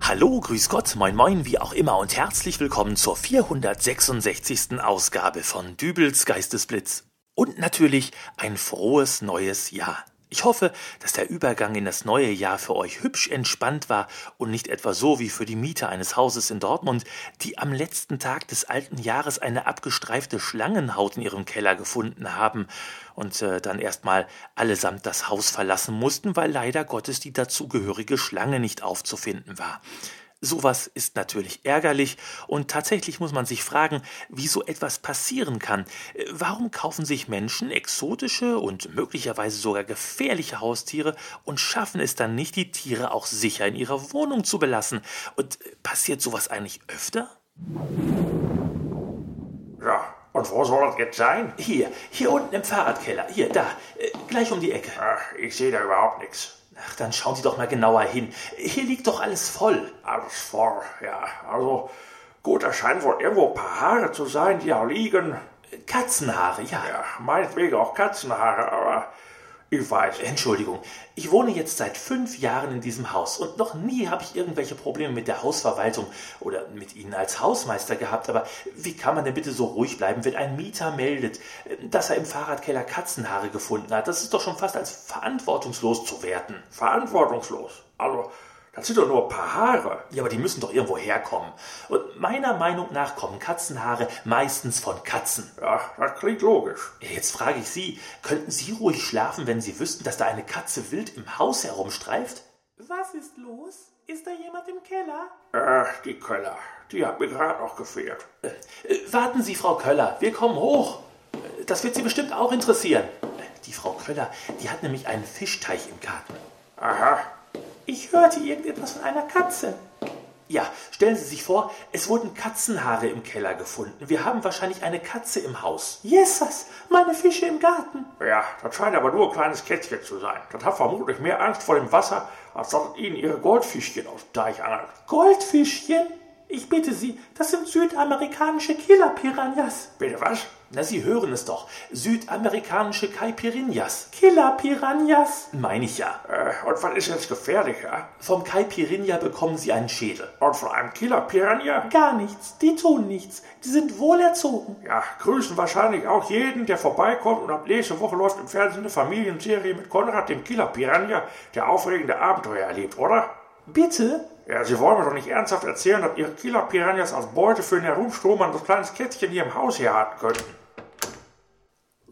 Hallo, grüß Gott, moin moin, wie auch immer und herzlich willkommen zur 466. Ausgabe von Dübels Geistesblitz. Und natürlich ein frohes neues Jahr. Ich hoffe, dass der Übergang in das neue Jahr für euch hübsch entspannt war und nicht etwa so wie für die Mieter eines Hauses in Dortmund, die am letzten Tag des alten Jahres eine abgestreifte Schlangenhaut in ihrem Keller gefunden haben und äh, dann erstmal allesamt das Haus verlassen mussten, weil leider Gottes die dazugehörige Schlange nicht aufzufinden war. Sowas ist natürlich ärgerlich und tatsächlich muss man sich fragen, wie so etwas passieren kann. Äh, warum kaufen sich Menschen exotische und möglicherweise sogar gefährliche Haustiere und schaffen es dann nicht, die Tiere auch sicher in ihrer Wohnung zu belassen? Und äh, passiert sowas eigentlich öfter? Ja, und wo soll das jetzt sein? Hier, hier unten im Fahrradkeller. Hier, da, äh, gleich um die Ecke. Ach, ich sehe da überhaupt nichts. Ach, dann schauen Sie doch mal genauer hin. Hier liegt doch alles voll. Alles voll, ja. Also, gut, da scheinen wohl irgendwo ein paar Haare zu sein, die da liegen. Katzenhaare, ja. Ja, meinetwegen auch Katzenhaare, aber ich weiß. Entschuldigung, ich wohne jetzt seit fünf Jahren in diesem Haus und noch nie habe ich irgendwelche Probleme mit der Hausverwaltung oder mit Ihnen als Hausmeister gehabt. Aber wie kann man denn bitte so ruhig bleiben, wenn ein Mieter meldet, dass er im Fahrradkeller Katzenhaare gefunden hat? Das ist doch schon fast als verantwortungslos zu werten. Verantwortungslos. Also, das sind doch nur ein paar Haare. Ja, aber die müssen doch irgendwo herkommen. Und meiner Meinung nach kommen Katzenhaare meistens von Katzen. Ja, das klingt logisch. Jetzt frage ich Sie, könnten Sie ruhig schlafen, wenn Sie wüssten, dass da eine Katze wild im Haus herumstreift? Was ist los? Ist da jemand im Keller? Ach, die Köller. Die hat mir gerade noch gefehlt. Äh, äh, warten Sie, Frau Köller, wir kommen hoch. Äh, Das wird Sie bestimmt auch interessieren. Die Frau Köller, die hat nämlich einen Fischteich im Garten. Aha. Ich hörte irgendetwas von einer Katze. Ja, stellen Sie sich vor, es wurden Katzenhaare im Keller gefunden. Wir haben wahrscheinlich eine Katze im Haus. Jesus, meine Fische im Garten. Ja, das scheint aber nur ein kleines Kätzchen zu sein. Das hat vermutlich mehr Angst vor dem Wasser, als dass es ihnen ihre Goldfischchen aus dem Teich angelt. Goldfischchen? Ich bitte Sie, das sind südamerikanische Killer-Piranhas. Bitte was? Na, Sie hören es doch. Südamerikanische Caipirinhas. Killer-Piranhas? Meine ich ja. Äh, und was ist jetzt gefährlicher? Vom Caipirinha bekommen Sie einen Schädel. Und von einem Killer-Piranha? Gar nichts, die tun nichts. Die sind wohlerzogen. Ja, grüßen wahrscheinlich auch jeden, der vorbeikommt und ab nächste Woche läuft im Fernsehen eine Familienserie mit Konrad, dem Killer-Piranha, der aufregende Abenteuer erlebt, oder? Bitte? Ja, Sie wollen mir doch nicht ernsthaft erzählen, dass Ihre Killer-Piranhas als Beute für ein herumstromerndes kleines Kätzchen hier im Haus herhalten könnten.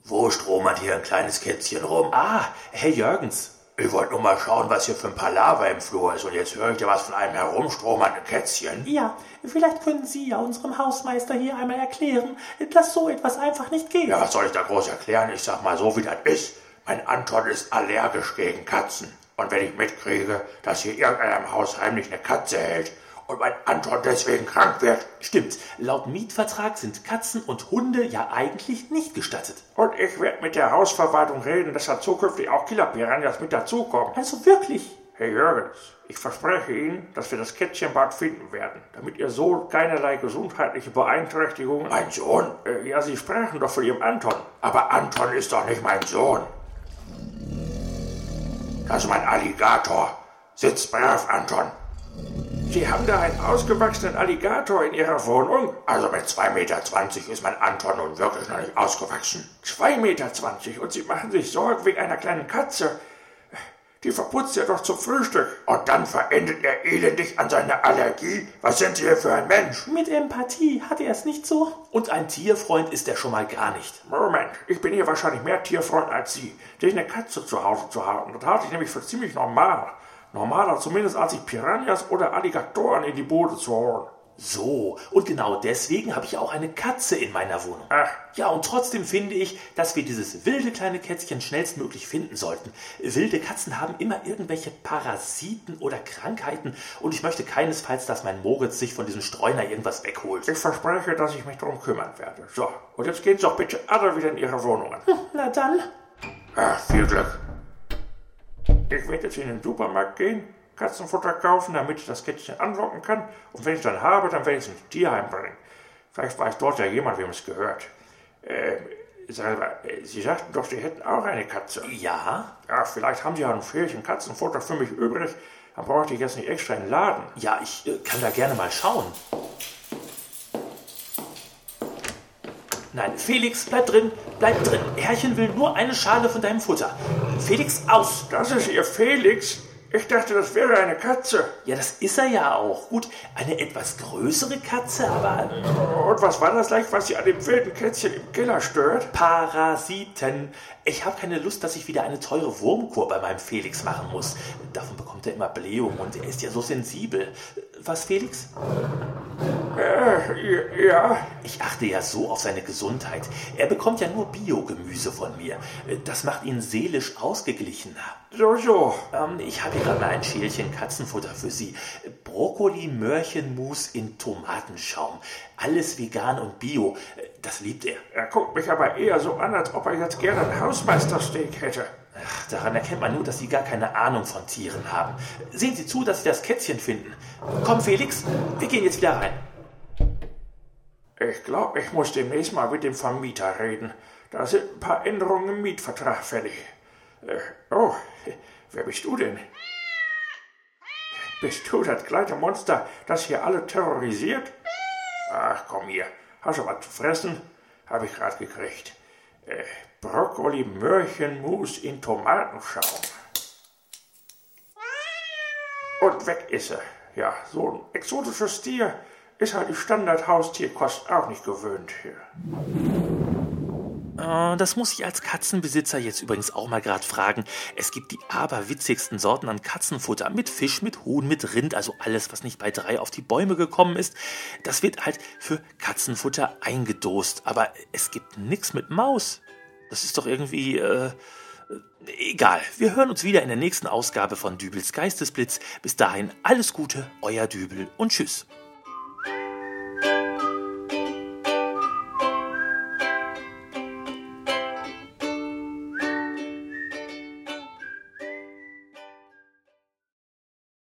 Wo stromert hier ein kleines Kätzchen rum? Ah, Herr Jürgens. Ich wollte nur mal schauen, was hier für ein Palaver im Flur ist, und jetzt höre ich ja was von einem herumstromernden Kätzchen. Ja, vielleicht können Sie ja unserem Hausmeister hier einmal erklären, dass so etwas einfach nicht geht. Ja, was soll ich da groß erklären? Ich sag mal so, wie das ist. Mein Anton ist allergisch gegen Katzen. Und wenn ich mitkriege, dass hier irgendeiner im Haus heimlich eine Katze hält und mein Anton deswegen krank wird, Stimmt, laut Mietvertrag sind Katzen und Hunde ja eigentlich nicht gestattet. und ich werde mit der Hausverwaltung reden, dass da zukünftig auch Killer-Piranhas mit dazukommen. Also wirklich? Herr Jürgens, ich verspreche Ihnen, dass wir das Kätzchen bald finden werden, damit Ihr Sohn keinerlei gesundheitliche Beeinträchtigungen... Mein Sohn? Äh, ja, Sie sprachen doch von Ihrem Anton. Aber Anton ist doch nicht mein Sohn. Das ist mein Alligator. Sitz brav, Anton. Sie haben da einen ausgewachsenen Alligator in Ihrer Wohnung? Also mit 2,20 Meter ist mein Anton nun wirklich noch nicht ausgewachsen. 2,20 Meter und Sie machen sich Sorgen wegen einer kleinen Katze? Die verputzt er doch zum Frühstück. Und dann verendet er elendig an seiner Allergie. Was sind Sie hier für ein Mensch? Mit Empathie hat er es nicht so? Und ein Tierfreund ist er schon mal gar nicht. Moment, ich bin hier wahrscheinlich mehr Tierfreund als Sie. Sich eine Katze zu Hause zu haben, das halte ich nämlich für ziemlich normal. Normaler zumindest als sich Piranhas oder Alligatoren in die Bude zu holen. So, und genau deswegen habe ich auch eine Katze in meiner Wohnung. Ach. Ja, und trotzdem finde ich, dass wir dieses wilde kleine Kätzchen schnellstmöglich finden sollten. Wilde Katzen haben immer irgendwelche Parasiten oder Krankheiten und ich möchte keinesfalls, dass mein Moritz sich von diesem Streuner irgendwas wegholt. Ich verspreche, dass ich mich darum kümmern werde. So, und jetzt gehen Sie doch bitte alle wieder in Ihre Wohnungen. Na dann. Ach, viel Glück. Ich werde jetzt in den Supermarkt gehen, Katzenfutter kaufen, damit ich das Kätzchen anlocken kann. Und wenn ich dann habe, dann werde ich es ins Tierheim bringen. Vielleicht weiß dort ja jemand, wem es gehört. Äh, wir, Sie sagten doch, Sie hätten auch eine Katze. Ja? Ja, vielleicht haben Sie ja ein Fählchen Katzenfutter für mich übrig. Dann brauche ich jetzt nicht extra in den Laden. Ja, ich äh, kann da gerne mal schauen. Nein, Felix, bleib drin, bleib drin. Herrchen will nur eine Schale von deinem Futter. Felix, aus! Das ist Ihr Felix? Ich dachte, das wäre eine Katze. Ja, das ist er ja auch. Gut, eine etwas größere Katze, aber Und was war das gleich, was Sie an dem wilden Kätzchen im Keller stört? Parasiten. Ich habe keine Lust, dass ich wieder eine teure Wurmkur bei meinem Felix machen muss. Davon bekommt er immer Blähung und er ist ja so sensibel. Was, Felix? Äh, ja, Ich achte ja so auf seine Gesundheit. Er bekommt ja nur Biogemüse von mir. Das macht ihn seelisch ausgeglichener. so, so. Ähm, ich habe hier gerade mal ein Schälchen Katzenfutter für Sie. Brokkoli-Möhrchenmus in Tomatenschaum. Alles vegan und bio. Das liebt er. Er guckt mich aber eher so an, als ob er jetzt gerne einen Hausmeistersteak hätte. Ach, daran erkennt man nur, dass Sie gar keine Ahnung von Tieren haben. Sehen Sie zu, dass Sie das Kätzchen finden. Komm, Felix, wir gehen jetzt wieder rein. Ich glaube, ich muss demnächst mal mit dem Vermieter reden. Da sind ein paar Änderungen im Mietvertrag fällig. Äh, oh, wer bist du denn? Bist du das kleine Monster, das hier alle terrorisiert? Ach, komm hier. Hast du was zu fressen? Hab ich grad gekriegt. Äh, Brokkoli-Möhrchenmus in Tomatenschaum. Und weg ist er. Ja, so ein exotisches Tier ist halt die Standardhaustierkost auch nicht gewöhnt hier. Äh, Das muss ich als Katzenbesitzer jetzt übrigens auch mal gerade fragen. Es gibt die aberwitzigsten Sorten an Katzenfutter. Mit Fisch, mit Huhn, mit Rind, also alles, was nicht bei drei auf die Bäume gekommen ist. Das wird halt für Katzenfutter eingedost. Aber es gibt nichts mit Maus. Das ist doch irgendwie, äh, egal. Wir hören uns wieder in der nächsten Ausgabe von Dübels Geistesblitz. Bis dahin alles Gute, euer Dübel und tschüss.